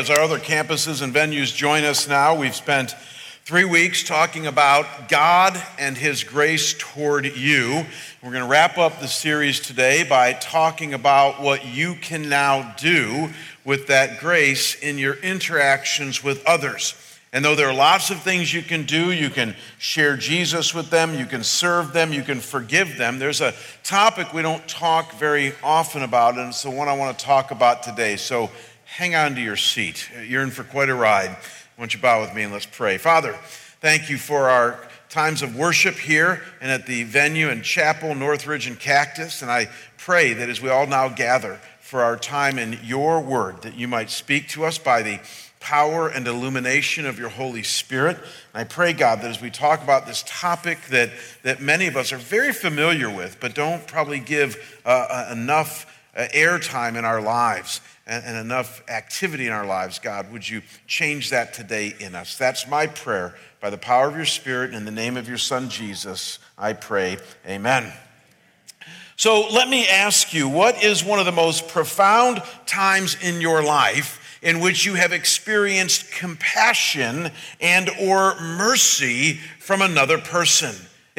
As our other campuses and venues join us now, we've spent three weeks talking about God and His grace toward you. We're going to wrap up the series today by talking about what you can now do with that grace in your interactions with others. And though there are lots of things you can do, you can share Jesus with them, you can serve them, you can forgive them. There's a topic we don't talk very often about, and it's the one I want to talk about today. So hang on to your seat. You're in for quite a ride. Why don't you bow with me and let's pray? Father, thank you for our times of worship here and at the venue and chapel, Northridge and Cactus. And I pray that as we all now gather for our time in your word, that you might speak to us by the power and illumination of your Holy Spirit. And I pray, God, that as we talk about this topic that, that many of us are very familiar with, but don't probably give uh, uh enough uh, airtime in our lives, and, and enough activity in our lives, God, would you change that today in us? That's my prayer. By the power of your Spirit and in the name of your Son, Jesus, I pray. Amen. So let me ask you, what is one of the most profound times in your life in which you have experienced compassion and or mercy from another person?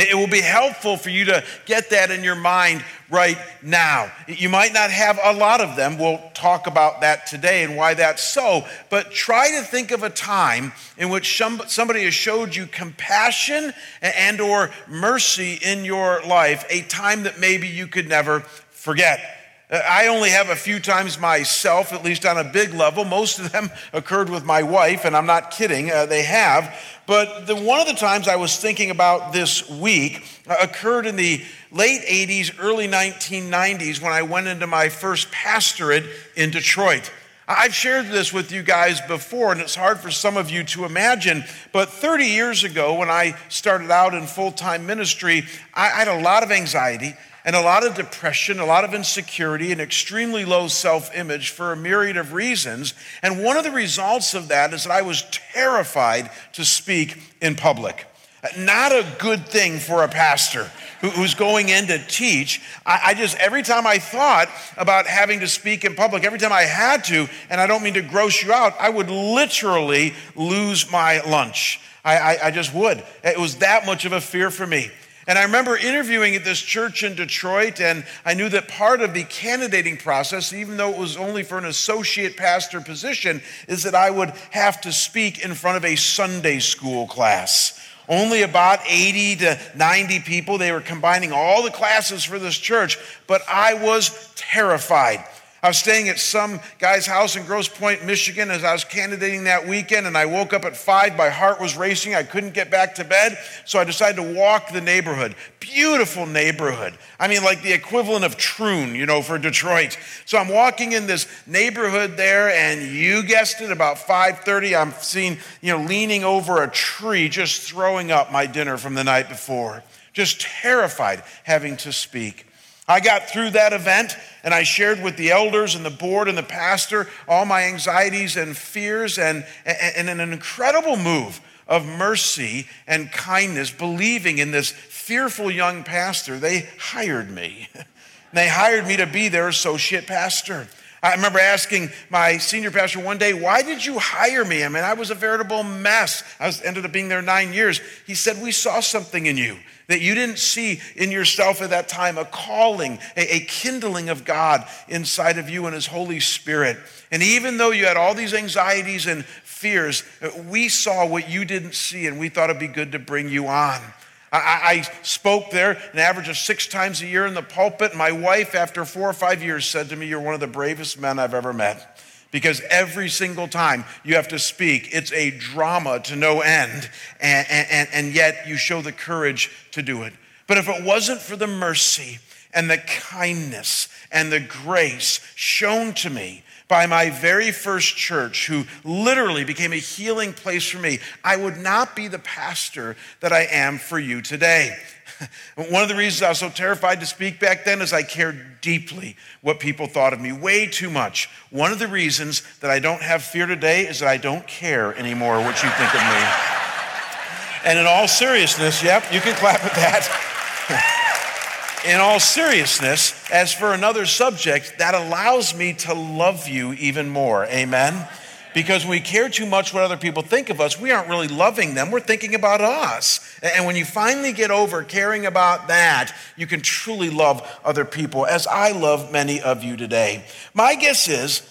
It will be helpful for you to get that in your mind right now. You might not have a lot of them. We'll talk about that today and why that's so. But try to think of a time in which somebody has showed you compassion and or mercy in your life, a time that maybe you could never forget. I only have a few times myself, at least on a big level. Most of them occurred with my wife, and I'm not kidding, uh, they have. But the, one of the times I was thinking about this week uh, occurred in the late 80s, early 1990s when I went into my first pastorate in Detroit. I've shared this with you guys before, and it's hard for some of you to imagine. But 30 years ago, when I started out in full time ministry, I had a lot of anxiety and a lot of depression, a lot of insecurity, and extremely low self image for a myriad of reasons. And one of the results of that is that I was terrified to speak in public. Not a good thing for a pastor who's going in to teach. I just, every time I thought about having to speak in public, every time I had to, and I don't mean to gross you out, I would literally lose my lunch. I, I, I just would. It was that much of a fear for me. And I remember interviewing at this church in Detroit, and I knew that part of the candidating process, even though it was only for an associate pastor position, is that I would have to speak in front of a Sunday school class. Only about 80 to 90 people. They were combining all the classes for this church, but I was terrified. I was staying at some guy's house in Grosse Pointe, Michigan, as I was candidating that weekend, and I woke up at five. My heart was racing. I couldn't get back to bed, so I decided to walk the neighborhood. Beautiful neighborhood. I mean, like the equivalent of Troon, you know, for Detroit. So I'm walking in this neighborhood there, and you guessed it, about 5:30, I'm seen, you know, leaning over a tree, just throwing up my dinner from the night before. Just terrified having to speak. I got through that event and I shared with the elders and the board and the pastor all my anxieties and fears and, and, and an incredible move of mercy and kindness, believing in this fearful young pastor. They hired me. they hired me to be their associate pastor. I remember asking my senior pastor one day, Why did you hire me? I mean, I was a veritable mess. I was, ended up being there nine years. He said, We saw something in you that you didn't see in yourself at that time a calling, a, a kindling of God inside of you and His Holy Spirit. And even though you had all these anxieties and fears, we saw what you didn't see and we thought it'd be good to bring you on. I, I, spoke there an average of six times a year in the pulpit. My wife, after four or five years, said to me, You're one of the bravest men I've ever met. Because every single time you have to speak, it's a drama to no end, and, and, and yet you show the courage to do it. But if it wasn't for the mercy and the kindness and the grace shown to me by my very first church, who literally became a healing place for me, I would not be the pastor that I am for you today. One of the reasons I was so terrified to speak back then is I cared deeply what people thought of me, way too much. One of the reasons that I don't have fear today is that I don't care anymore what you think of me. And in all seriousness, yep, you can clap at that. in all seriousness, as for another subject, that allows me to love you even more. Amen? Because when we care too much what other people think of us, we aren't really loving them. We're thinking about us. And when you finally get over caring about that, you can truly love other people, as I love many of you today. My guess is,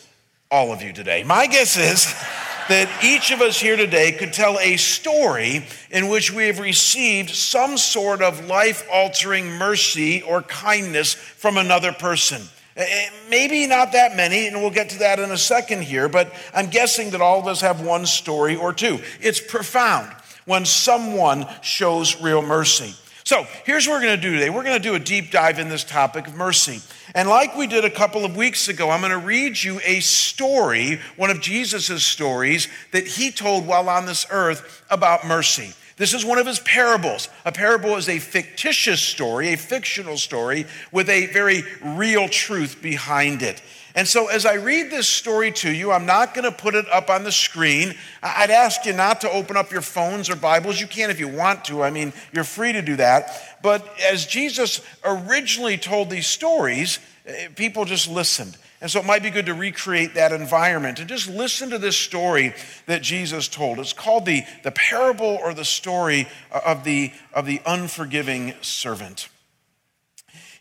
all of you today, my guess is that each of us here today could tell a story in which we have received some sort of life altering mercy or kindness from another person. Eh, eh, maybe not that many, and we'll get to that in a second here, but I'm guessing that all of us have one story or two. It's profound when someone shows real mercy. So here's what we're going to do today. We're going to do a deep dive in this topic of mercy. And like we did a couple of weeks ago, I'm going to read you a story, one of Jesus' stories that he told while on this earth about mercy. This is one of his parables. A parable is a fictitious story, a fictional story with a very real truth behind it. And so, as I read this story to you, I'm not going to put it up on the screen. I'd ask you not to open up your phones or Bibles. You can if you want to. I mean, you're free to do that. But as Jesus originally told these stories, eh, people just listened. And so it might be good to recreate that environment and just listen to this story that Jesus told. It's called the, the parable or the story of the, of the unforgiving servant.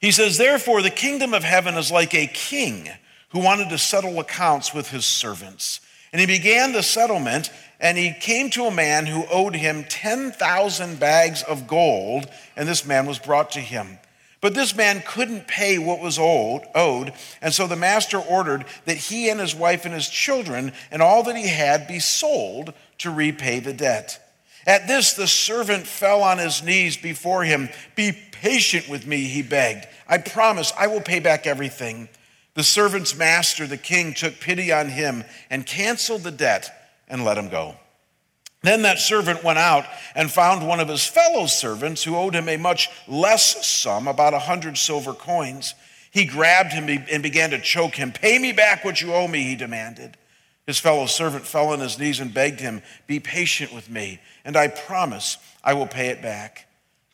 He says, Therefore, the kingdom of heaven is like a king who wanted to settle accounts with his servants. And he began the settlement, and he came to a man who owed him 10,000 bags of gold, and this man was brought to him. But this man couldn't pay what was owed, owed, and so the master ordered that he and his wife and his children and all that he had be sold to repay the debt. At this, the servant fell on his knees before him. Be patient with me, he begged. I promise I will pay back everything. The servant's master, the king, took pity on him and canceled the debt and let him go. Then that servant went out and found one of his fellow servants who owed him a much less sum, about a hundred silver coins. He grabbed him and began to choke him. Pay me back what you owe me, he demanded. His fellow servant fell on his knees and begged him, Be patient with me, and I promise I will pay it back.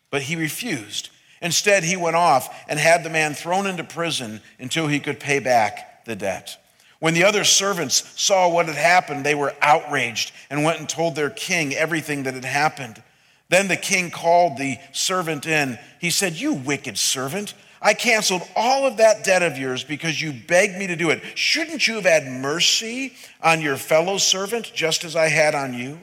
But he refused. Instead, he went off and had the man thrown into prison until he could pay back the debt. When the other servants saw what had happened, they were outraged and went and told their king everything that had happened. Then the king called the servant in. He said, You wicked servant, I canceled all of that debt of yours because you begged me to do it. Shouldn't you have had mercy on your fellow servant just as I had on you?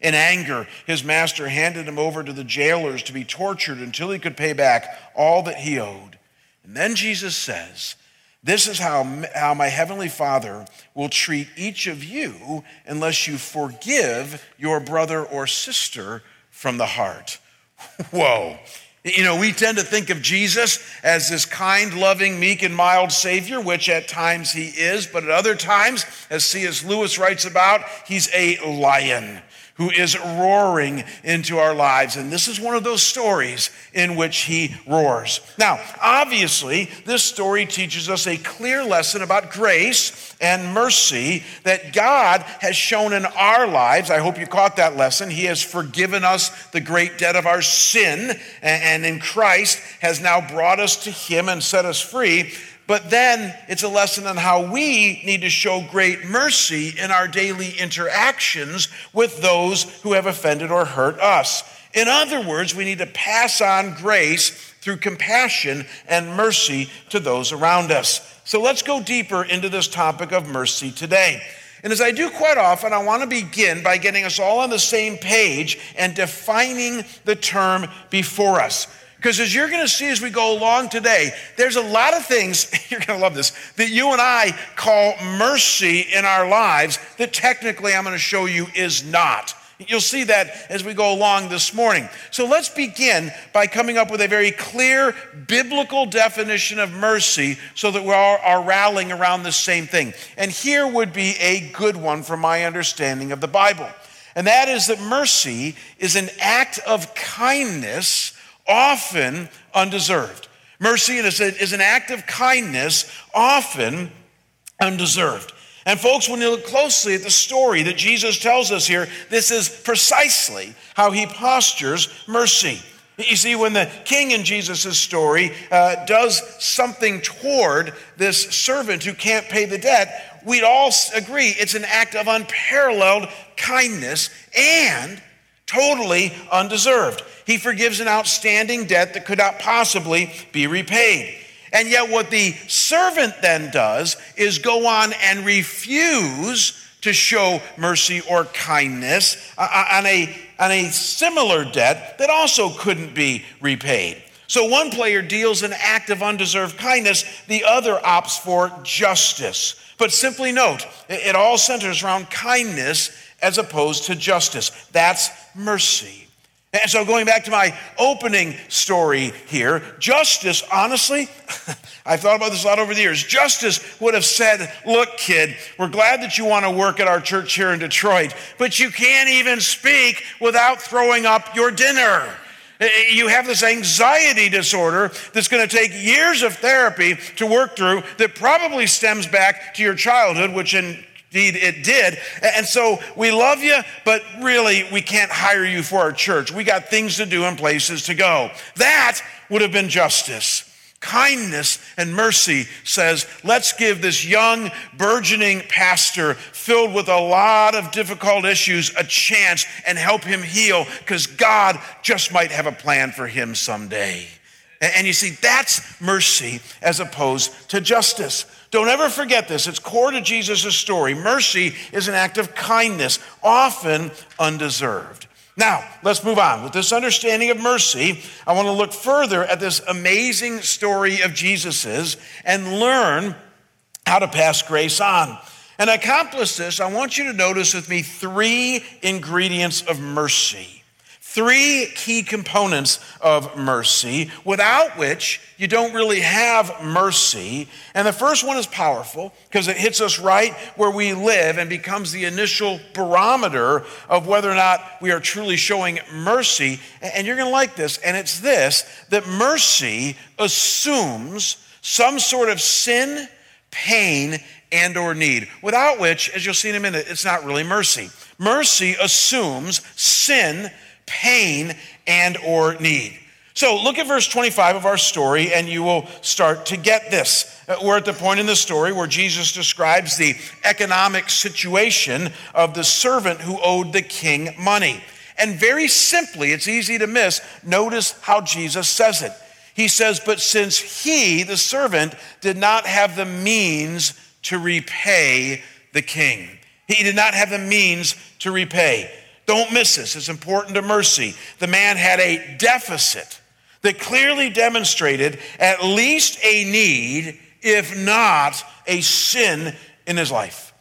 In anger, his master handed him over to the jailers to be tortured until he could pay back all that he owed. And then Jesus says, this is how, how my heavenly Father will treat each of you unless you forgive your brother or sister from the heart. Whoa. You know, we tend to think of Jesus as this kind, loving, meek, and mild Savior, which at times he is, but at other times, as C.S. Lewis writes about, he's a lion who is roaring into our lives. And this is one of those stories in which he roars. Now, obviously, this story teaches us a clear lesson about grace and mercy that God has shown in our lives. I hope you caught that lesson. He has forgiven us the great debt of our sin, and in Christ has now brought us to him and set us free. But then it's a lesson on how we need to show great mercy in our daily interactions with those who have offended or hurt us. In other words, we need to pass on grace through compassion and mercy to those around us. So let's go deeper into this topic of mercy today. And as I do quite often, I want to begin by getting us all on the same page and defining the term before us. Because as you're going to see as we go along today, there's a lot of things, you're going to love this, that you and I call mercy in our lives that technically I'm going to show you is not. You'll see that as we go along this morning. So let's begin by coming up with a very clear biblical definition of mercy so that we all are rallying around the same thing. And here would be a good one from my understanding of the Bible. And that is that mercy is an act of kindness often undeserved. Mercy is an act of kindness, often undeserved. And, folks, when you look closely at the story that Jesus tells us here, this is precisely how he postures mercy. You see, when the king in Jesus' story uh, does something toward this servant who can't pay the debt, we'd all agree it's an act of unparalleled kindness and totally undeserved. He forgives an outstanding debt that could not possibly be repaid. And yet, what the servant then does is go on and refuse to show mercy or kindness uh, uh, on a, on a similar debt that also couldn't be repaid. So one player deals an act of undeserved kindness, the other opts for justice. But simply note, it all centers around kindness as opposed to justice. That's mercy. And so, going back to my opening story here, justice, honestly, I've thought about this a lot over the years. Justice would have said, Look, kid, we're glad that you want to work at our church here in Detroit, but you can't even speak without throwing up your dinner. Eh, eh, you have this anxiety disorder that's going to take years of therapy to work through that probably stems back to your childhood, which in Indeed, it did. And so we love you, but really, we can't hire you for our church. We got things to do and places to go. That would have been justice. Kindness and mercy says, let's give this young, burgeoning pastor filled with a lot of difficult issues a chance and help him heal because God just might have a plan for him someday. And you see, that's mercy as opposed to justice. Don't ever forget this. It's core to Jesus' story. Mercy is an act of kindness, often undeserved. Now, let's move on. With this understanding of mercy, I want to look further at this amazing story of Jesus's and learn how to pass grace on. And accomplish this, I want you to notice with me three ingredients of mercy. Three key components of mercy, without which you don't really have mercy. And the first one is powerful because it hits us right where we live and becomes the initial barometer of whether or not we are truly showing mercy. And you're going to like this. And it's this that mercy assumes some sort of sin, pain, and or need without which as you'll see in a minute it's not really mercy mercy assumes sin pain and or need. So look at verse 25 of our story and you will start to get this. Uh, we're at the point in the story where Jesus describes the economic situation of the servant who owed the king money. And very simply, it's easy to miss, notice how Jesus says it. He says, But since he, the servant, did not have the means to repay the king, he did not have the means to repay. Don't miss this. It's important to mercy. The man had a deficit that clearly demonstrated at least a need, if not a sin in his life.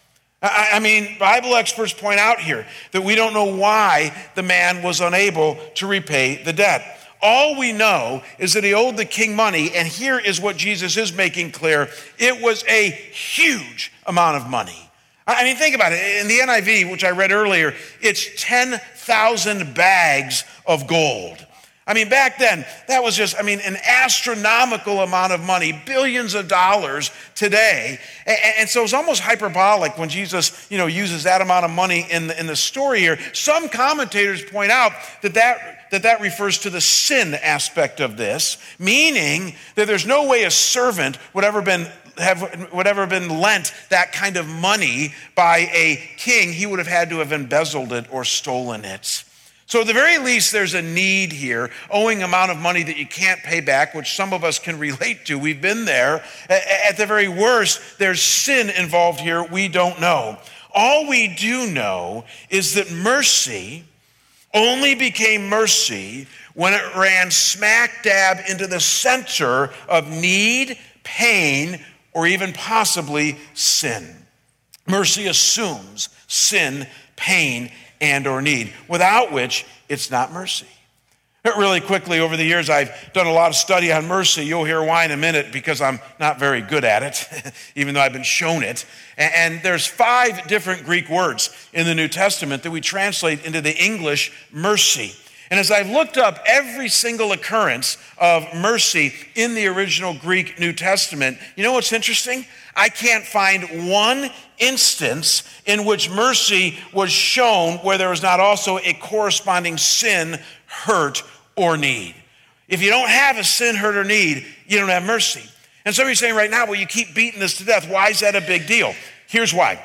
I mean, Bible experts point out here that we don't know why the man was unable to repay the debt. All we know is that he owed the king money, and here is what Jesus is making clear it was a huge amount of money. I mean, think about it. In the NIV, which I read earlier, it's 10,000 bags of gold. I mean, back then, that was just, I mean, an astronomical amount of money, billions of dollars today. And, so it's almost hyperbolic when Jesus, you know, uses that amount of money in the, in the story here. Some commentators point out that that that that refers to the sin aspect of this, meaning that there's no way a servant would ever been have would ever been lent that kind of money by a king, he would have had to have embezzled it or stolen it. So, at the very least, there's a need here, owing amount of money that you can't pay back, which some of us can relate to. We've been there. At the very worst, there's sin involved here we don't know. All we do know is that mercy only became mercy when it ran smack dab into the center of need, pain, or even possibly sin. Mercy assumes sin, pain, and or need, without which it's not mercy. Really quickly, over the years, I've done a lot of study on mercy. You'll hear why in a minute because I'm not very good at it, even though I've been shown it. And there's five different Greek words in the New Testament that we translate into the English mercy. And as I've looked up every single occurrence of mercy in the original Greek New Testament, you know what's interesting? I can't find one instance in which mercy was shown where there was not also a corresponding sin, hurt, or need. If you don't have a sin, hurt, or need, you don't have mercy. And some of you are saying right now, well, you keep beating this to death. Why is that a big deal? Here's why.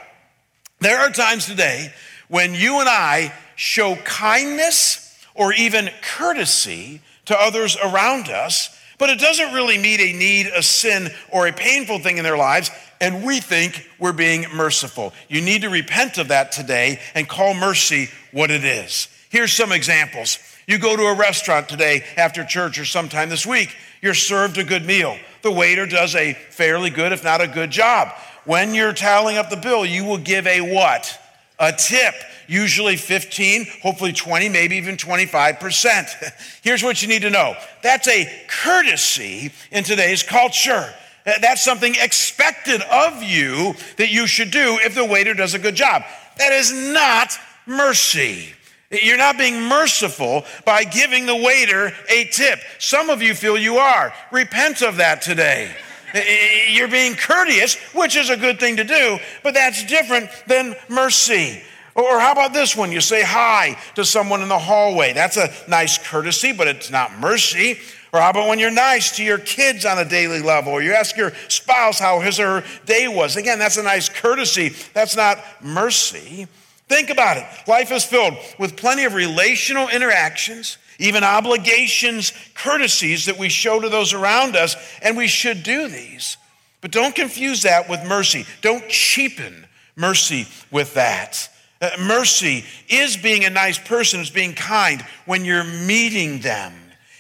There are times today when you and I show kindness or even courtesy to others around us, but it doesn't really meet a need, a sin, or a painful thing in their lives, and we think we're being merciful. You need to repent of that today and call mercy what it is. Here's some examples. You go to a restaurant today after church or sometime this week, you're served a good meal. The waiter does a fairly good, if not a good job. When you're tallying up the bill, you will give a what? A tip usually 15, hopefully 20, maybe even 25%. Here's what you need to know that's a courtesy in today's culture. That's something expected of you that you should do if the waiter does a good job. That is not mercy. You're not being merciful by giving the waiter a tip. Some of you feel you are. Repent of that today. You're being courteous, which is a good thing to do, but that's different than mercy. Or how about this one? You say hi to someone in the hallway. That's a nice courtesy, but it's not mercy. Or how about when you're nice to your kids on a daily level? Or you ask your spouse how his or her day was. Again, that's a nice courtesy. That's not mercy. Think about it. Life is filled with plenty of relational interactions, even obligations, courtesies that we show to those around us, and we should do these. But don't confuse that with mercy. Don't cheapen mercy with that. Uh, mercy is being a nice person, is being kind when you're meeting them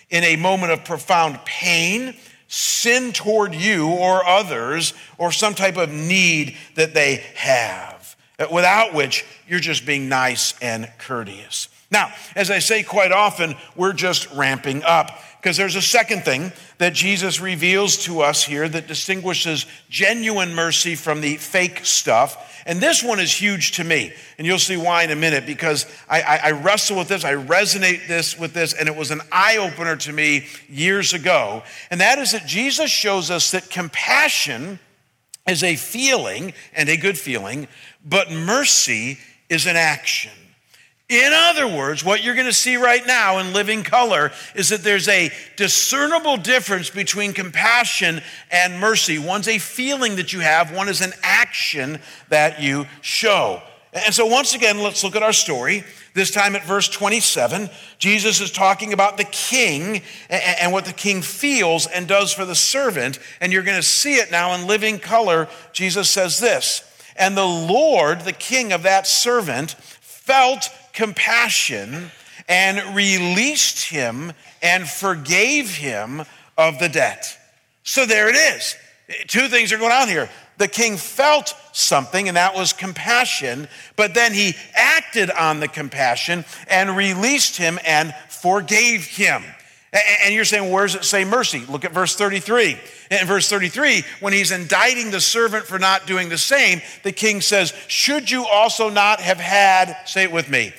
in a moment of profound pain, sin toward you or others, or some type of need that they have, uh, without which you're just being nice and courteous. Now, as I say quite often, we're just ramping up because there's a second thing that Jesus reveals to us here that distinguishes genuine mercy from the fake stuff. And this one is huge to me. And you'll see why in a minute because I, I, I wrestle with this, I resonate this with this, and it was an eye opener to me years ago. And that is that Jesus shows us that compassion is a feeling and a good feeling, but mercy is an action. In other words, what you're going to see right now in living color is that there's a discernible difference between compassion and mercy. One's a feeling that you have, one is an action that you show. And so, once again, let's look at our story. This time at verse 27, Jesus is talking about the king and what the king feels and does for the servant. And you're going to see it now in living color. Jesus says this And the Lord, the king of that servant, felt compassion and released him and forgave him of the debt. So there it is. Two things are going on here. The king felt something, and that was compassion, but then he acted on the compassion and released him and forgave him. And you're saying, where does it say mercy? Look at verse 33. In verse 33, when he's indicting the servant for not doing the same, the king says, Should you also not have had, say it with me,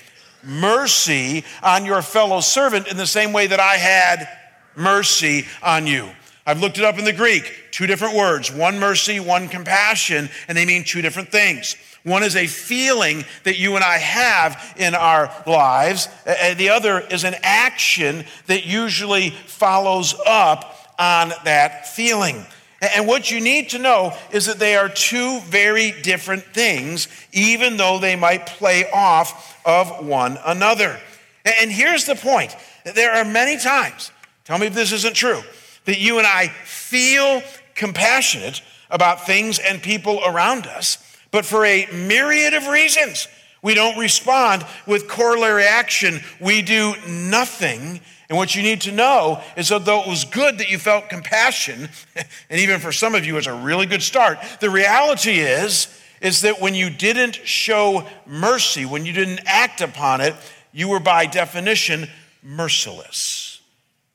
mercy on your fellow servant in the same way that I had mercy on you? I've looked it up in the Greek, two different words one mercy, one compassion, and they mean two different things. One is a feeling that you and I have in our lives, and the other is an action that usually follows up on that feeling. And what you need to know is that they are two very different things, even though they might play off of one another. And here's the point there are many times, tell me if this isn't true, that you and I feel compassionate about things and people around us but for a myriad of reasons, we don't respond with corollary action. We do nothing. And what you need to know is that though it was good that you felt compassion, and even for some of you it's a really good start, the reality is, is that when you didn't show mercy, when you didn't act upon it, you were by definition merciless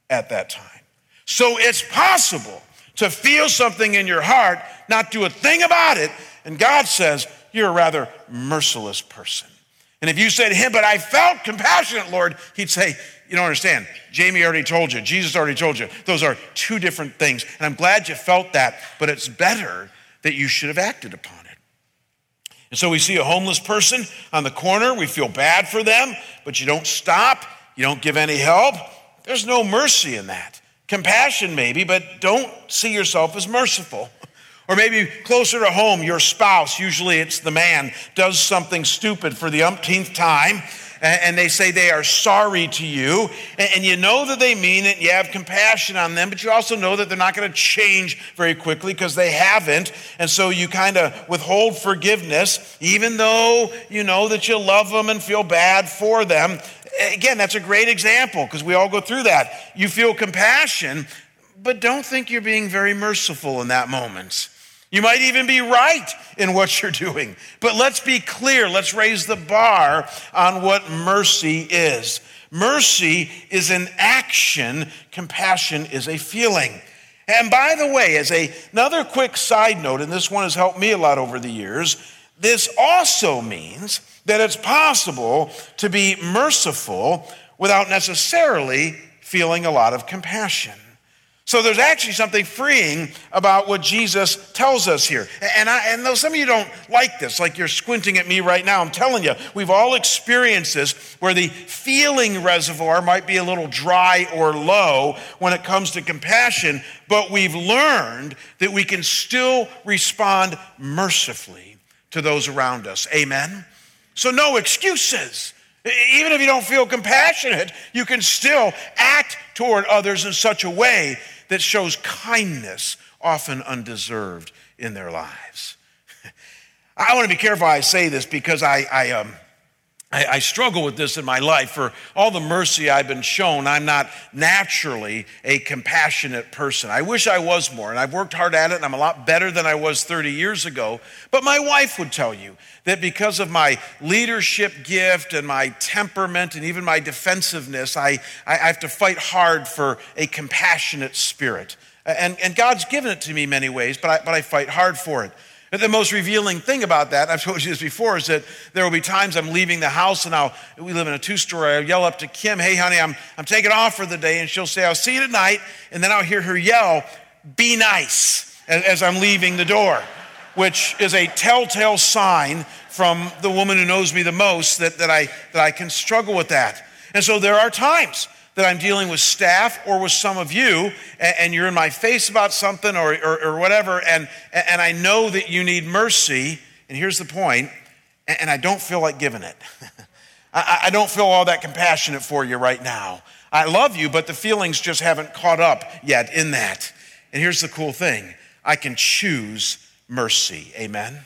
at that time. So it's possible to feel something in your heart, not do a thing about it, and God says, You're a rather merciless person. And if you say to him, But I felt compassionate, Lord, he'd say, You don't understand. Jamie already told you, Jesus already told you. Those are two different things. And I'm glad you felt that, but it's better that you should have acted upon it. And so we see a homeless person on the corner. We feel bad for them, but you don't stop. You don't give any help. There's no mercy in that. Compassion, maybe, but don't see yourself as merciful. Or maybe closer to home, your spouse, usually it's the man, does something stupid for the umpteenth time, and they say they are sorry to you, and you know that they mean it, you have compassion on them, but you also know that they're not going to change very quickly because they haven't, and so you kind of withhold forgiveness, even though you know that you love them and feel bad for them. Again, that's a great example because we all go through that. You feel compassion, but don't think you're being very merciful in that moment. You might even be right in what you're doing. But let's be clear. Let's raise the bar on what mercy is. Mercy is an action, compassion is a feeling. And by the way, as a, another quick side note, and this one has helped me a lot over the years, this also means that it's possible to be merciful without necessarily feeling a lot of compassion. So there's actually something freeing about what Jesus tells us here. And, I, and though some of you don't like this, like you're squinting at me right now, I'm telling you, we've all experienced this where the feeling reservoir might be a little dry or low when it comes to compassion, but we've learned that we can still respond mercifully to those around us. Amen? So no excuses. Even if you don't feel compassionate, you can still act toward others in such a way that shows kindness, often undeserved, in their lives. I want to be careful I say this because I, I, um, I, I, struggle with this in my life. For all the mercy I've been shown, I'm not naturally a compassionate person. I wish I was more, and I've worked hard at it, and I'm a lot better than I was 30 years ago. But my wife would tell you that because of my leadership gift and my temperament and even my defensiveness, I, I have to fight hard for a compassionate spirit. And, and God's given it to me many ways, but I, but I fight hard for it. The most revealing thing about that, I've told you this before, is that there will be times I'm leaving the house and I'll, we live in a two story, I'll yell up to Kim, hey, honey, I'm, I'm taking off for the day. And she'll say, I'll see you tonight. And then I'll hear her yell, be nice, as, as I'm leaving the door which is a telltale sign from the woman who knows me the most that, that, I, that I can struggle with that. And so there are times that I'm dealing with staff or with some of you, and, and you're in my face about something or, or, or, whatever, and, and I know that you need mercy. And here's the point, and, and I don't feel like giving it. I, I don't feel all that compassionate for you right now. I love you, but the feelings just haven't caught up yet in that. And here's the cool thing I can choose mercy. Amen?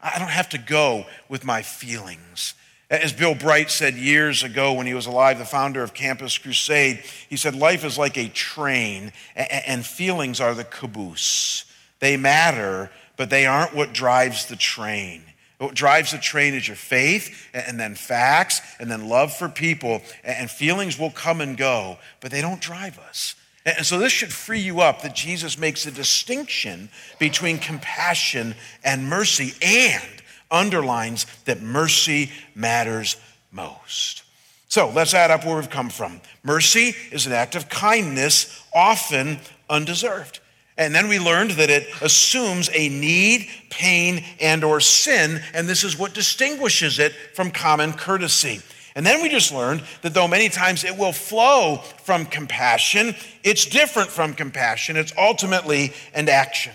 I don't have to go with my feelings. As Bill Bright said years ago when he was alive, the founder of Campus Crusade, he said, Life is like a train, and feelings are the caboose. They matter, but they aren't what drives the train. What drives the train is your faith, and then facts, and then love for people, and feelings will come and go, but they don't drive us. And so this should free you up that Jesus makes a distinction between compassion and mercy and underlines that mercy matters most. So let's add up where we've come from. Mercy is an act of kindness, often undeserved. And then we learned that it assumes a need, pain, and or sin, and this is what distinguishes it from common courtesy. And then we just learned that though many times it will flow from compassion, it's different from compassion. It's ultimately an action.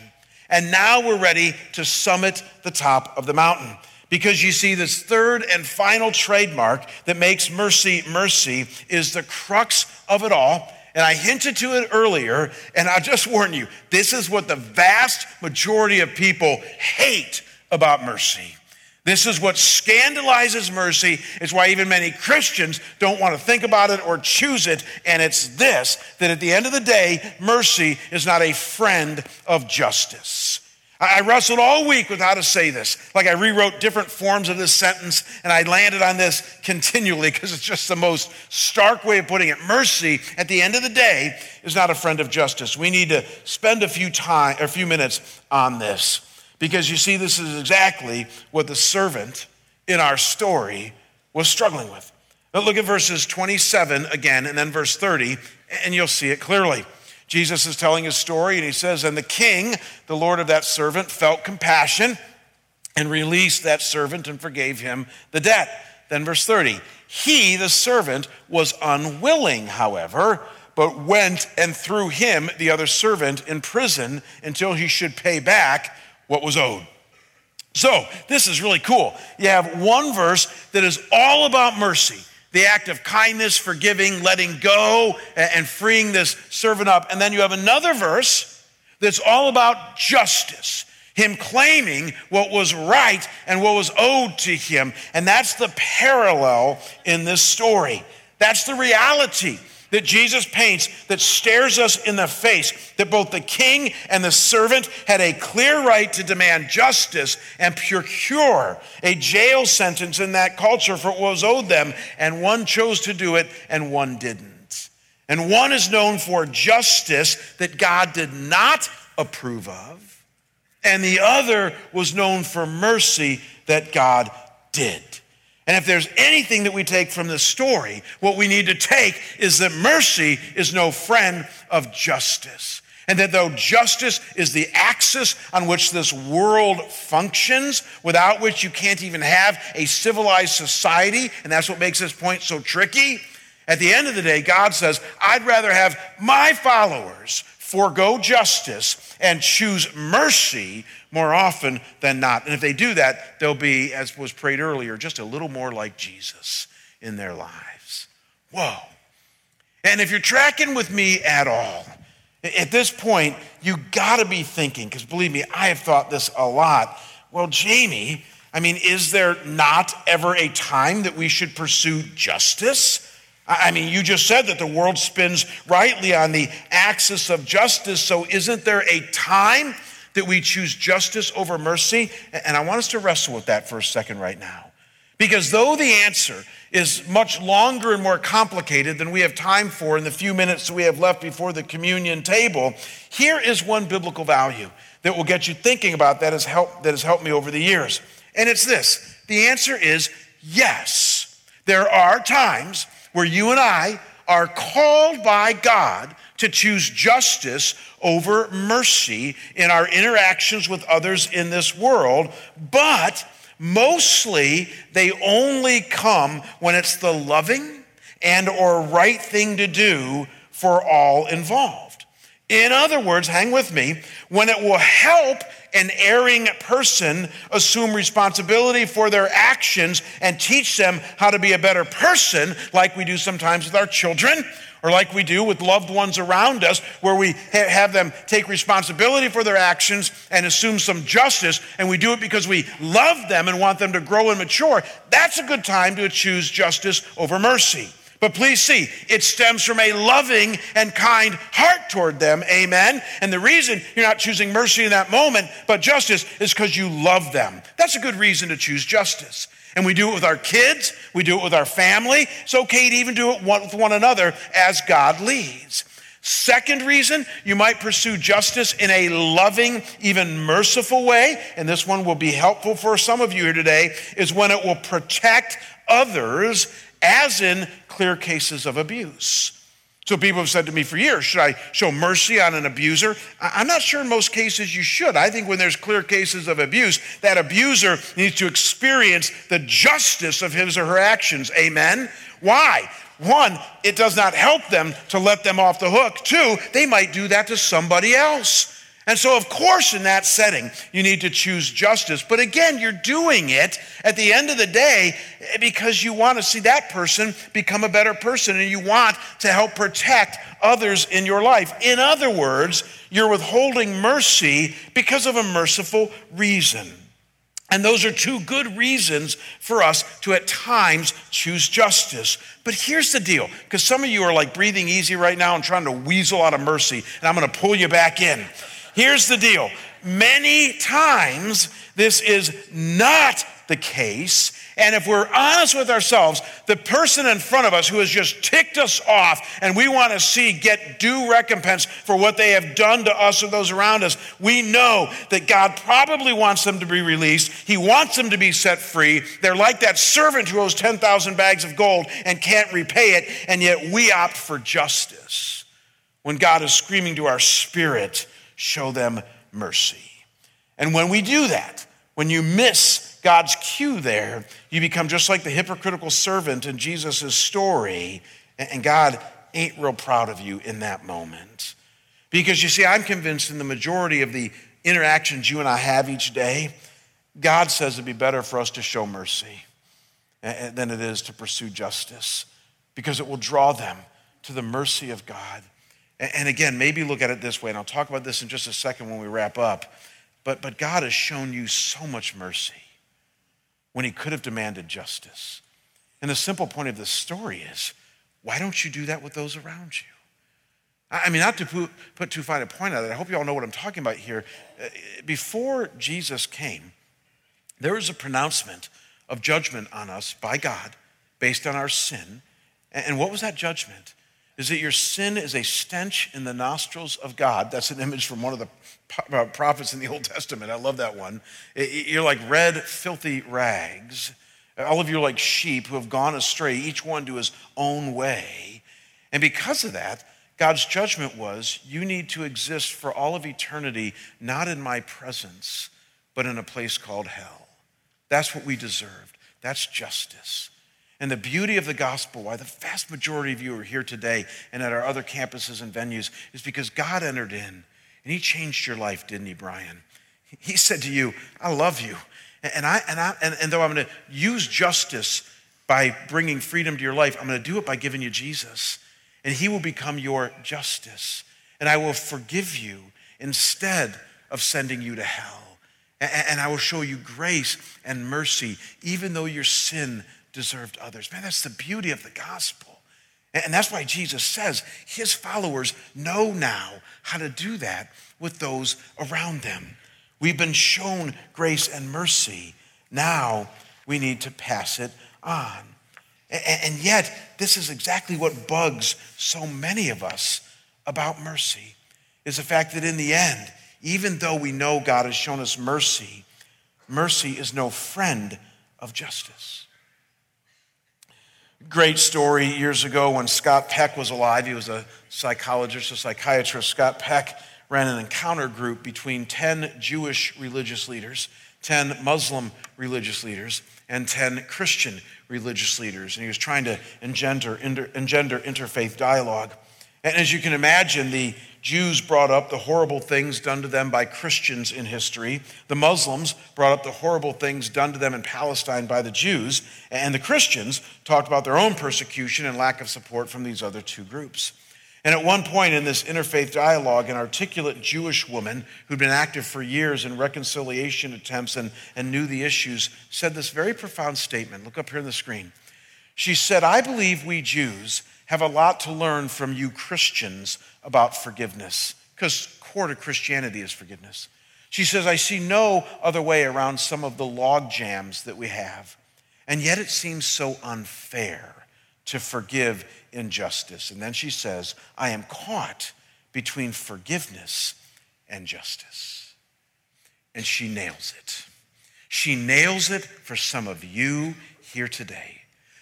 And now we're ready to summit the top of the mountain. Because you see, this third and final trademark that makes mercy mercy is the crux of it all. And I hinted to it earlier, and I'll just warn you this is what the vast majority of people hate about mercy. This is what scandalizes mercy. It's why even many Christians don't want to think about it or choose it. And it's this that at the end of the day, mercy is not a friend of justice. I wrestled all week with how to say this. Like I rewrote different forms of this sentence and I landed on this continually because it's just the most stark way of putting it. Mercy, at the end of the day, is not a friend of justice. We need to spend a few time, a few minutes on this. Because you see, this is exactly what the servant in our story was struggling with. Now look at verses 27 again and then verse 30, and you'll see it clearly. Jesus is telling his story, and he says, And the king, the Lord of that servant, felt compassion and released that servant and forgave him the debt. Then verse 30, he, the servant, was unwilling, however, but went and threw him, the other servant, in prison until he should pay back what was owed. So, this is really cool. You have one verse that is all about mercy the act of kindness, forgiving, letting go, and freeing this servant up. And then you have another verse that's all about justice, him claiming what was right and what was owed to him. And that's the parallel in this story. That's the reality that Jesus paints that stares us in the face that both the king and the servant had a clear right to demand justice and procure a jail sentence in that culture for what was owed them, and one chose to do it and one didn't. And one is known for justice that God did not approve of, and the other was known for mercy that God did. And if there's anything that we take from this story, what we need to take is that mercy is no friend of justice. And that though justice is the axis on which this world functions, without which you can't even have a civilized society, and that's what makes this point so tricky, at the end of the day, God says, I'd rather have my followers forego justice and choose mercy more often than not. And if they do that, they'll be, as was prayed earlier, just a little more like Jesus in their lives. Whoa. And if you're tracking with me at all, at this point, you gotta be thinking, because believe me, I have thought this a lot. Well, Jamie, I mean, is there not ever a time that we should pursue justice? I mean, you just said that the world spins rightly on the axis of justice. So, isn't there a time that we choose justice over mercy? And I want us to wrestle with that for a second right now. Because though the answer is much longer and more complicated than we have time for in the few minutes that we have left before the communion table, here is one biblical value that will get you thinking about that has helped, that has helped me over the years. And it's this the answer is yes. There are times where you and I are called by God to choose justice over mercy in our interactions with others in this world, but mostly they only come when it's the loving and or right thing to do for all involved. In other words, hang with me, when it will help an erring person assume responsibility for their actions and teach them how to be a better person, like we do sometimes with our children or like we do with loved ones around us, where we ha- have them take responsibility for their actions and assume some justice, and we do it because we love them and want them to grow and mature, that's a good time to choose justice over mercy. But please see, it stems from a loving and kind heart toward them. Amen. And the reason you're not choosing mercy in that moment, but justice, is because you love them. That's a good reason to choose justice. And we do it with our kids, we do it with our family. It's okay to even do it with one another as God leads. Second reason you might pursue justice in a loving, even merciful way, and this one will be helpful for some of you here today, is when it will protect others as in clear cases of abuse. So people have said to me for years, should I show mercy on an abuser? I'm not sure in most cases you should. I think when there's clear cases of abuse, that abuser needs to experience the justice of his or her actions. Amen? Why? One, it does not help them to let them off the hook. Two, they might do that to somebody else. And so, of course, in that setting, you need to choose justice. But again, you're doing it at the end of the day because you want to see that person become a better person and you want to help protect others in your life. In other words, you're withholding mercy because of a merciful reason. And those are two good reasons for us to at times choose justice. But here's the deal because some of you are like breathing easy right now and trying to weasel out of mercy, and I'm going to pull you back in. Here's the deal many times this is not the case. And if we're honest with ourselves, the person in front of us who has just ticked us off and we want to see get due recompense for what they have done to us or those around us, we know that God probably wants them to be released. He wants them to be set free. They're like that servant who owes 10,000 bags of gold and can't repay it, and yet we opt for justice. When God is screaming to our spirit, show them mercy. And when we do that, when you miss God's cue there, you become just like the hypocritical servant in Jesus' story, and God ain't real proud of you in that moment. Because you see, I'm convinced in the majority of the interactions you and I have each day, God says it'd be better for us to show mercy than it is to pursue justice because it will draw them to the mercy of God. And again, maybe look at it this way, and I'll talk about this in just a second when we wrap up. But, but God has shown you so much mercy when He could have demanded justice. And the simple point of this story is why don't you do that with those around you? I mean, not to put, too fine a point on it, I hope you all know what I'm talking about here. Uh, before Jesus came, there was a pronouncement of judgment on us by God based on our sin. And what was that judgment? Is that your sin is a stench in the nostrils of God. That's an image from one of the uh, prophets in the Old Testament. I love that one. You're like red, filthy rags. All of you are like sheep who have gone astray, each one to his own way. And because of that, God's judgment was you need to exist for all of eternity, not in my presence, but in a place called hell. That's what we deserved. That's justice. And the beauty of the gospel, why the vast majority of you are here today and at our other campuses and venues, is because God entered in and He changed your life, didn't He, Brian? He said to you, I love you. And, I, and, I, and, and though I'm going to use justice by bringing freedom to your life, I'm going to do it by giving you Jesus and he will become your justice. And I will forgive you instead of sending you to hell. And I will show you grace and mercy, even though your sin deserved others. Man, that's the beauty of the gospel. And that's why Jesus says his followers know now how to do that with those around them. We've been shown grace and mercy. Now we need to pass it on. And yet, this is exactly what bugs so many of us about mercy is the fact that in the end, even though we know God has shown us mercy, mercy is no friend of justice. Great story years ago when Scott Peck was alive. He was a psychologist, a psychiatrist. Scott Peck ran an encounter group between 10 Jewish religious leaders, 10 Muslim religious leaders, and 10 Christian religious leaders. And he was trying to engender, engender interfaith dialogue. And as you can imagine, the Jews brought up the horrible things done to them by Christians in history. The Muslims brought up the horrible things done to them in Palestine by the Jews. And the Christians talked about their own persecution and lack of support from these other two groups. And at one point in this interfaith dialogue, an articulate Jewish woman who'd been active for years in reconciliation attempts and, and knew the issues said this very profound statement. Look up here on the screen. She said, I believe we Jews have a lot to learn from you Christians about forgiveness, because core to Christianity is forgiveness. She says, I see no other way around some of the log jams that we have, and yet it seems so unfair to forgive injustice. And then she says, I am caught between forgiveness and justice. And she nails it. She nails it for some of you here today.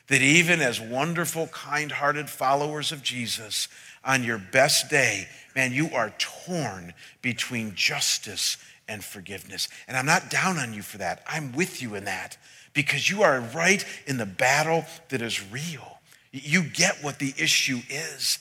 That even as wonderful, kind hearted followers of Jesus, on your best day, man, you are torn between justice and forgiveness. And I'm not down on you for that. I'm with you in that because you are right in the battle that is real. You get what the issue is.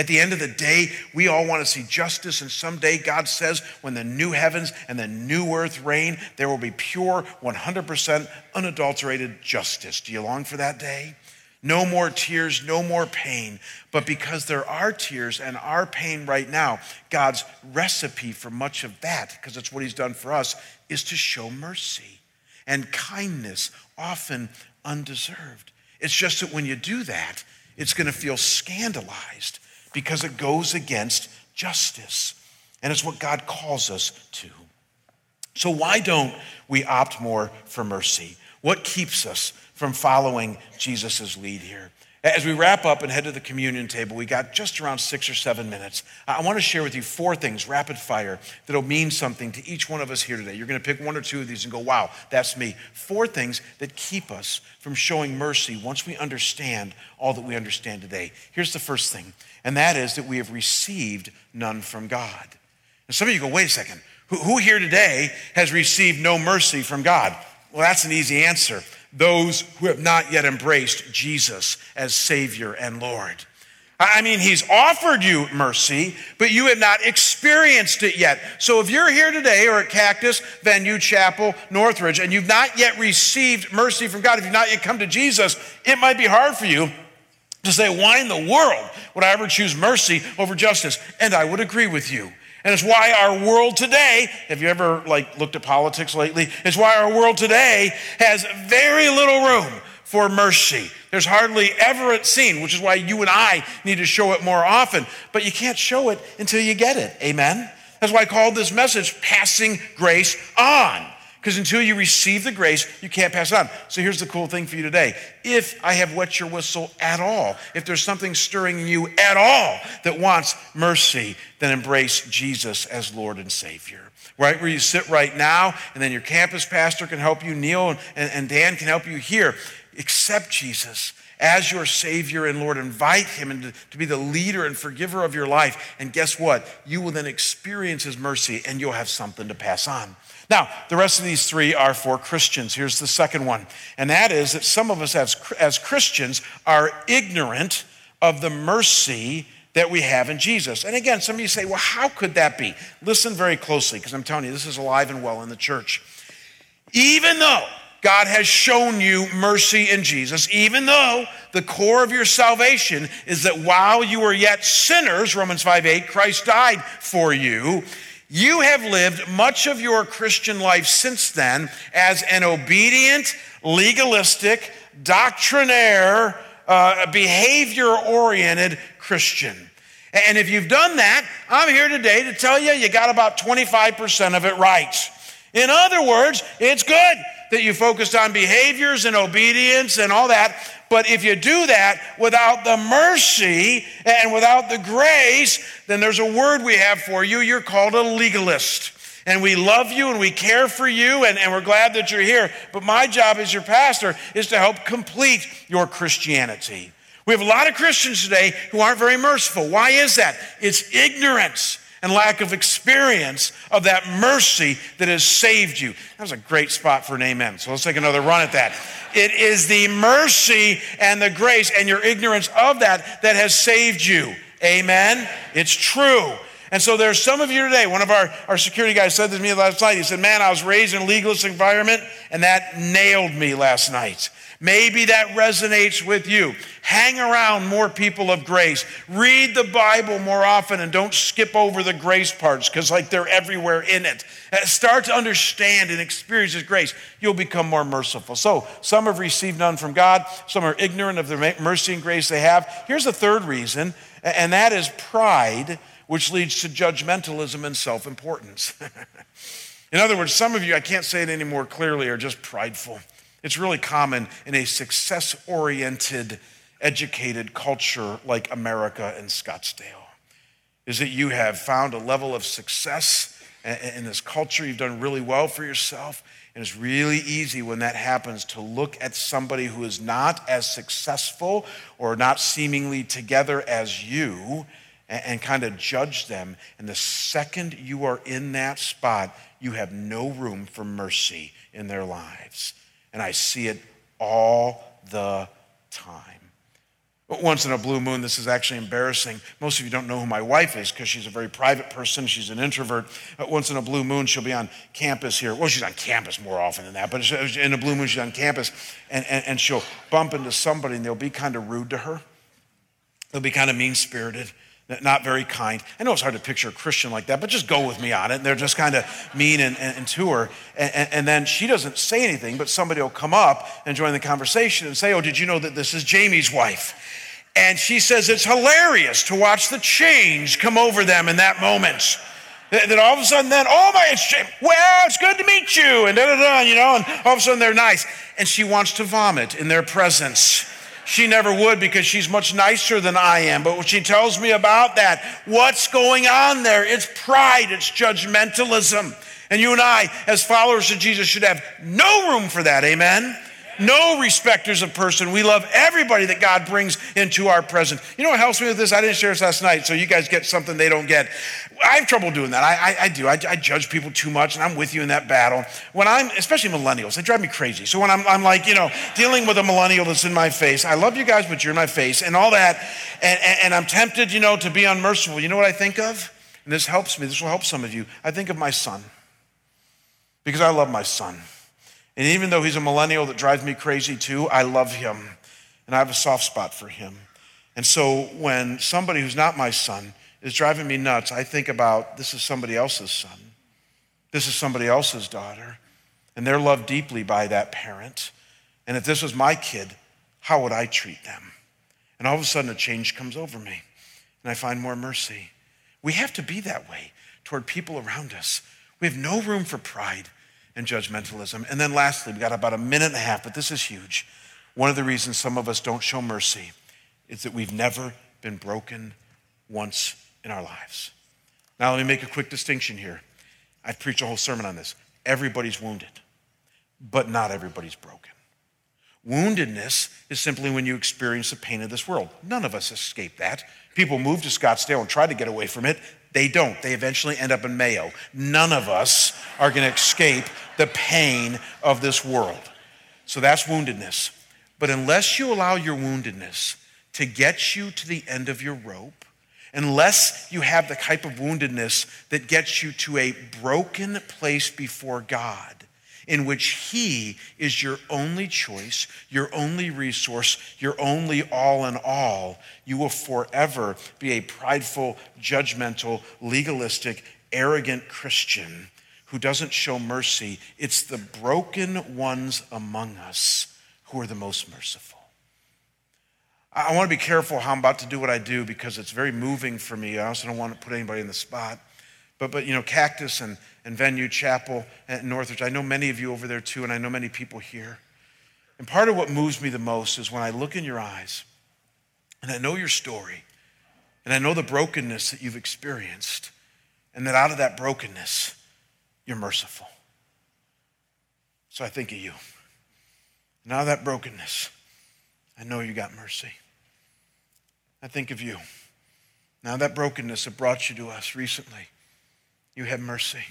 At the end of the day, we all want to see justice, and someday God says, when the new heavens and the new earth reign, there will be pure, 100% unadulterated justice. Do you long for that day? No more tears, no more pain. But because there are tears and our pain right now, God's recipe for much of that, because it's what He's done for us, is to show mercy and kindness, often undeserved. It's just that when you do that, it's going to feel scandalized because it goes against justice. And it's what God calls us to. So, why don't we opt more for mercy? What keeps us from following Jesus' lead here? As we wrap up and head to the communion table, we got just around six or seven minutes. I want to share with you four things, rapid fire, that'll mean something to each one of us here today. You're going to pick one or two of these and go, wow, that's me. Four things that keep us from showing mercy once we understand all that we understand today. Here's the first thing, and that is that we have received none from God. And some of you go, wait a second, who, who here today has received no mercy from God? Well, that's an easy answer those who have not yet embraced Jesus as Savior and Lord. I mean, he's offered you mercy, but you have not experienced it yet. So if you're here today or at Cactus, Venue, Chapel, Northridge, and you've not yet received mercy from God, if you've not yet come to Jesus, it might be hard for you to say, why in the world would I ever choose mercy over justice? And I would agree with you. And it's why our world today, have you ever like looked at politics lately? It's why our world today has very little room for mercy. There's hardly ever a scene, which is why you and I need to show it more often. But you can't show it until you get it. Amen? That's why I called this message Passing Grace On. Because until you receive the grace, you can't pass it on. So here's the cool thing for you today. If I have wet your whistle at all, if there's something stirring in you at all that wants mercy, then embrace Jesus as Lord and Savior right where you sit right now, and then your campus pastor can help you, Neil and, and, Dan can help you here accept Jesus as your Savior and Lord. Invite Him into, to be the leader and forgiver of your life. And guess what? You will then experience His mercy and you'll have something to pass on. Now, the rest of these three are for Christians. Here's the second one, and that is that some of us as, as Christians are ignorant of the mercy that we have in Jesus. And again, some of you say, well, how could that be? Listen very closely, because I'm telling you, this is alive and well in the church. Even though God has shown you mercy in Jesus, even though the core of your salvation is that while you were yet sinners, Romans 5 8, Christ died for you. You have lived much of your Christian life since then as an obedient, legalistic, doctrinaire, uh, behavior oriented Christian. And if you've done that, I'm here today to tell you you got about 25% of it right. In other words, it's good that you focused on behaviors and obedience and all that. But if you do that without the mercy and without the grace, then there's a word we have for you. You're called a legalist. And we love you and we care for you and, and we're glad that you're here. But my job as your pastor is to help complete your Christianity. We have a lot of Christians today who aren't very merciful. Why is that? It's ignorance and lack of experience of that mercy that has saved you. That was a great spot for an amen. So let's take another run at that. It is the mercy and the grace and your ignorance of that that has saved you. Amen. It's true. And so there's some of you today, one of our, our security guys said to me last night. He said, Man, I was raised in a legalist environment, and that nailed me last night. Maybe that resonates with you. Hang around more people of grace. Read the Bible more often and don't skip over the grace parts because, like, they're everywhere in it. Uh, start to understand and experience His grace. You'll become more merciful. So, some have received none from God, some are ignorant of the mercy and grace they have. Here's the third reason, and that is pride, which leads to judgmentalism and self importance. in other words, some of you, I can't say it any more clearly, are just prideful. It's really common in a success oriented, educated culture like America and Scottsdale. Is that you have found a level of success in this culture, you've done really well for yourself, and it's really easy when that happens to look at somebody who is not as successful or not seemingly together as you and, and kind of judge them. And the second you are in that spot, you have no room for mercy in their lives. And I see it all the time. Once in a blue moon, this is actually embarrassing. Most of you don't know who my wife is because she's a very private person. She's an introvert. Once in a blue moon, she'll be on campus here. Well, she's on campus more often than that, but in a blue moon, she's on campus and, and, and she'll bump into somebody and they'll be kind of rude to her. They'll be kind of mean spirited not very kind. I know it's hard to picture a Christian like that, but just go with me on it. And they're just kind of mean and, and, and to her. And, and, and, then she doesn't say anything, but somebody will come up and join the conversation and say, Oh, did you know that this is Jamie's wife? And she says it's hilarious to watch the change come over them in that moment. That all of a sudden, then, oh my, it's Jamie. Well, it's good to meet you, and da da da, you know, and all of a sudden they're nice. And she wants to vomit in their presence. She never would because she's much nicer than I am. But when she tells me about that, what's going on there? It's pride, it's judgmentalism. And you and I, as followers of Jesus, should have no room for that. Amen? No respecters of person. We love everybody that God brings into our presence. You know what helps me with this? I didn't share this last night, so you guys get something they don't get. I have trouble doing that. I, I, I do. I, I, judge people too much, and I'm with you in that battle. When I'm, especially millennials, they drive me crazy. So when I'm, I'm like, you know, dealing with a millennial that's in my face, I love you guys, but you're in my face, and all that, and, and, and I'm tempted, you know, to be unmerciful. You know what I think of? And this helps me. This will help some of you. I think of my son because I love my son. And even though he's a millennial that drives me crazy too, I love him and I have a soft spot for him. And so when somebody who's not my son is driving me nuts, I think about this is somebody else's son, this is somebody else's daughter, and they're loved deeply by that parent. And if this was my kid, how would I treat them? And all of a sudden, a change comes over me, and I find more mercy. We have to be that way toward people around us. We have no room for pride and judgmentalism. And then lastly, we got about a minute and a half, but this is huge. One of the reasons some of us don't show mercy is that we've never been broken once in our lives. Now, let me make a quick distinction here. I've preached a whole sermon on this. Everybody's wounded, but not everybody's broken. Woundedness is simply when you experience the pain of this world. None of us escape that. People move to Scottsdale and try to get away from it. They don't. They eventually end up in Mayo. None of us are going to escape the pain of this world. So that's woundedness. But unless you allow your woundedness to get you to the end of your rope, unless you have the type of woundedness that gets you to a broken place before God, in which He is your only choice, your only resource, your only all in all, you will forever be a prideful, judgmental, legalistic, arrogant Christian who doesn't show mercy. It's the broken ones among us who are the most merciful. I want to be careful how I'm about to do what I do because it's very moving for me. I also don't want to put anybody in the spot. But, but you know, Cactus and, and Venue Chapel at Northridge, I know many of you over there too, and I know many people here. And part of what moves me the most is when I look in your eyes and I know your story and I know the brokenness that you've experienced, and that out of that brokenness, you're merciful. So I think of you. And out of that brokenness, I know you got mercy. I think of you. Now, that brokenness that brought you to us recently, you have mercy.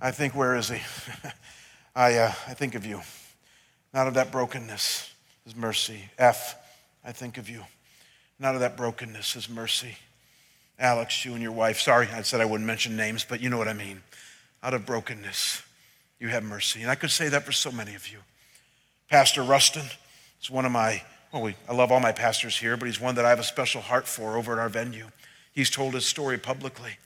I think, where is he? I, uh, I think of you. Out of that brokenness is mercy. F, I think of you. And out of that brokenness is mercy. Alex, you and your wife, sorry, I said I wouldn't mention names, but you know what I mean. Out of brokenness, you have mercy. And I could say that for so many of you. Pastor Rustin is one of my, well, we, I love all my pastors here, but he's one that I have a special heart for over at our venue. He's told his story publicly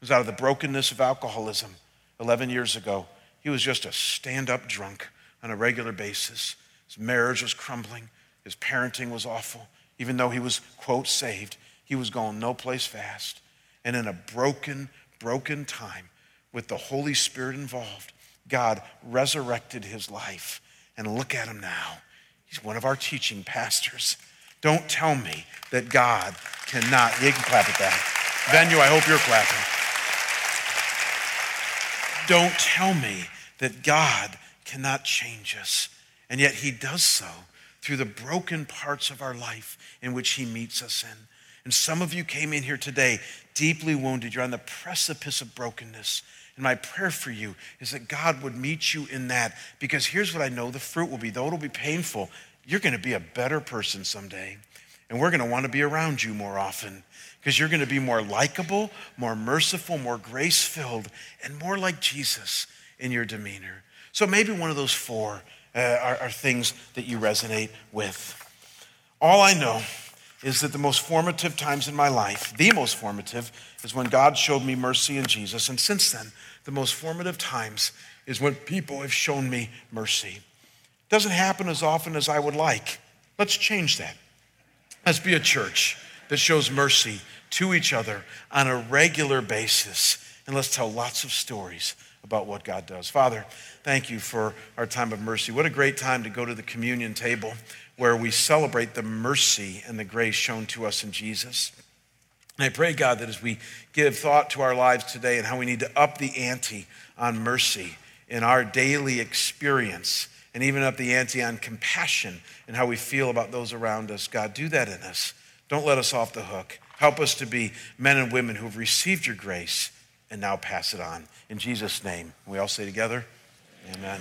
was out of the brokenness of alcoholism 11 years ago. He was just a stand up drunk on a regular basis. His marriage was crumbling, his parenting was awful. Even though he was, quote, saved, he was going no place fast. And in a broken, broken time, with the Holy Spirit involved, God resurrected his life. And look at him now. He's one of our teaching pastors. Don't tell me that God cannot. You can clap at that. Venue, I hope you're clapping. Don't tell me that God cannot change us. And yet he does so through the broken parts of our life in which he meets us in. And some of you came in here today deeply wounded. You're on the precipice of brokenness. And my prayer for you is that God would meet you in that. Because here's what I know the fruit will be, though it'll be painful, you're going to be a better person someday. And we're going to want to be around you more often because you're going to be more likable, more merciful, more grace filled, and more like Jesus in your demeanor. So maybe one of those four uh, are, are things that you resonate with. All I know is that the most formative times in my life, the most formative, is when God showed me mercy in Jesus. And since then, the most formative times is when people have shown me mercy. Doesn't happen as often as I would like. Let's change that. Let's be a church that shows mercy to each other on a regular basis. And let's tell lots of stories about what God does. Father, thank you for our time of mercy. What a great time to go to the communion table where we celebrate the mercy and the grace shown to us in Jesus. And I pray, God, that as we give thought to our lives today and how we need to up the ante on mercy in our daily experience and even up the ante on compassion and how we feel about those around us. God, do that in us. Don't let us off the hook. Help us to be men and women who have received your grace and now pass it on. In Jesus' name, we all say together, Amen.